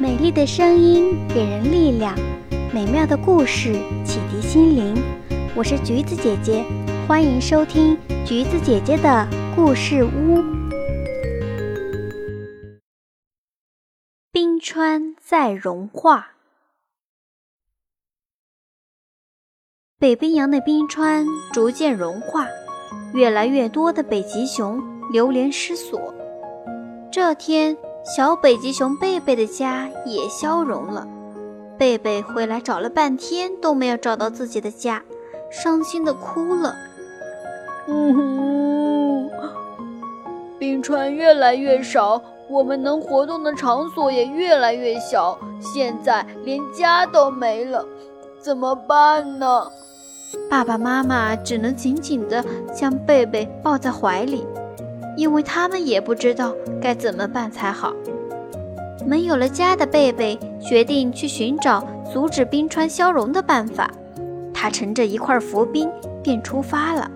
美丽的声音给人力量，美妙的故事启迪心灵。我是橘子姐姐，欢迎收听橘子姐姐的故事屋。冰川在融化，北冰洋的冰川逐渐融化，越来越多的北极熊流连失所。这天。小北极熊贝贝的家也消融了，贝贝回来找了半天都没有找到自己的家，伤心的哭了。嗯哼，冰川越来越少，我们能活动的场所也越来越小，现在连家都没了，怎么办呢？爸爸妈妈只能紧紧地将贝贝抱在怀里。因为他们也不知道该怎么办才好。没有了家的贝贝决定去寻找阻止冰川消融的办法。他乘着一块浮冰便出发了。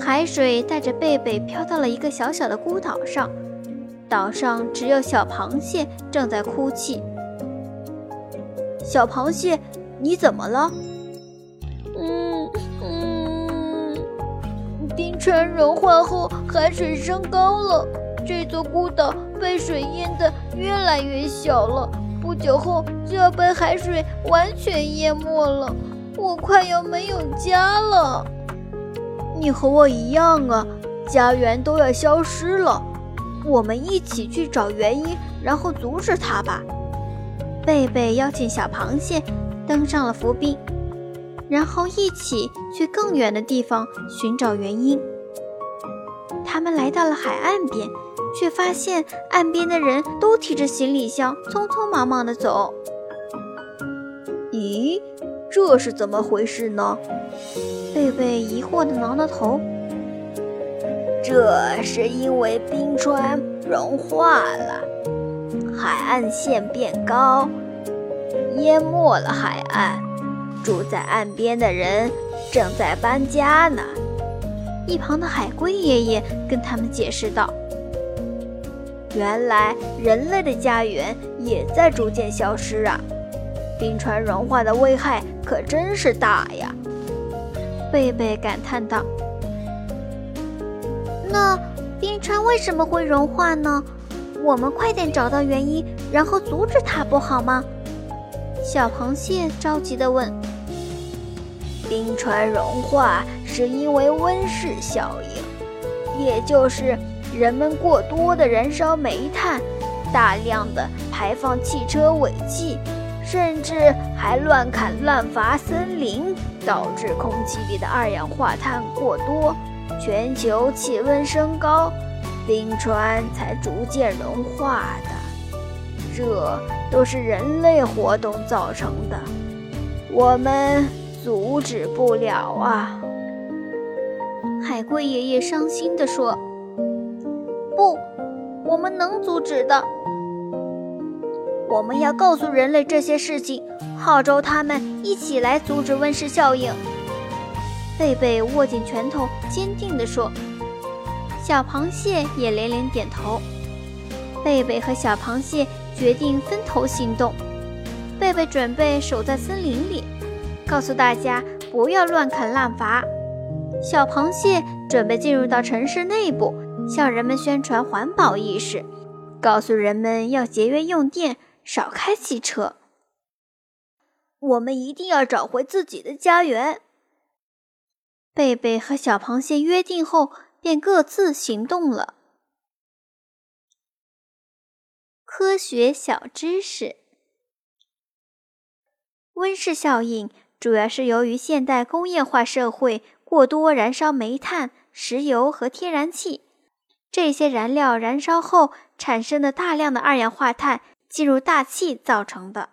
海水带着贝贝飘到了一个小小的孤岛上，岛上只有小螃蟹正在哭泣。小螃蟹，你怎么了？船融化后，海水升高了，这座孤岛被水淹得越来越小了。不久后就要被海水完全淹没了，我快要没有家了。你和我一样啊，家园都要消失了。我们一起去找原因，然后阻止它吧。贝贝邀请小螃蟹登上了浮冰。然后一起去更远的地方寻找原因。他们来到了海岸边，却发现岸边的人都提着行李箱，匆匆忙忙地走。咦，这是怎么回事呢？贝贝疑惑地挠挠头。这是因为冰川融化了，海岸线变高，淹没了海岸。住在岸边的人正在搬家呢。一旁的海龟爷爷跟他们解释道：“原来人类的家园也在逐渐消失啊！冰川融化的危害可真是大呀！”贝贝感叹道：“那冰川为什么会融化呢？我们快点找到原因，然后阻止它，不好吗？”小螃蟹着急地问。冰川融化是因为温室效应，也就是人们过多的燃烧煤炭，大量的排放汽车尾气，甚至还乱砍乱伐森林，导致空气里的二氧化碳过多，全球气温升高，冰川才逐渐融化的。这都是人类活动造成的，我们。阻止不了啊！海龟爷爷伤心地说：“不，我们能阻止的。我们要告诉人类这些事情，号召他们一起来阻止温室效应。”贝贝握紧拳头，坚定地说：“小螃蟹也连连点头。”贝贝和小螃蟹决定分头行动。贝贝准备守在森林里。告诉大家不要乱砍滥伐。小螃蟹准备进入到城市内部，向人们宣传环保意识，告诉人们要节约用电，少开汽车。我们一定要找回自己的家园。贝贝和小螃蟹约定后，便各自行动了。科学小知识：温室效应。主要是由于现代工业化社会过多燃烧煤炭、石油和天然气，这些燃料燃烧后产生的大量的二氧化碳进入大气造成的。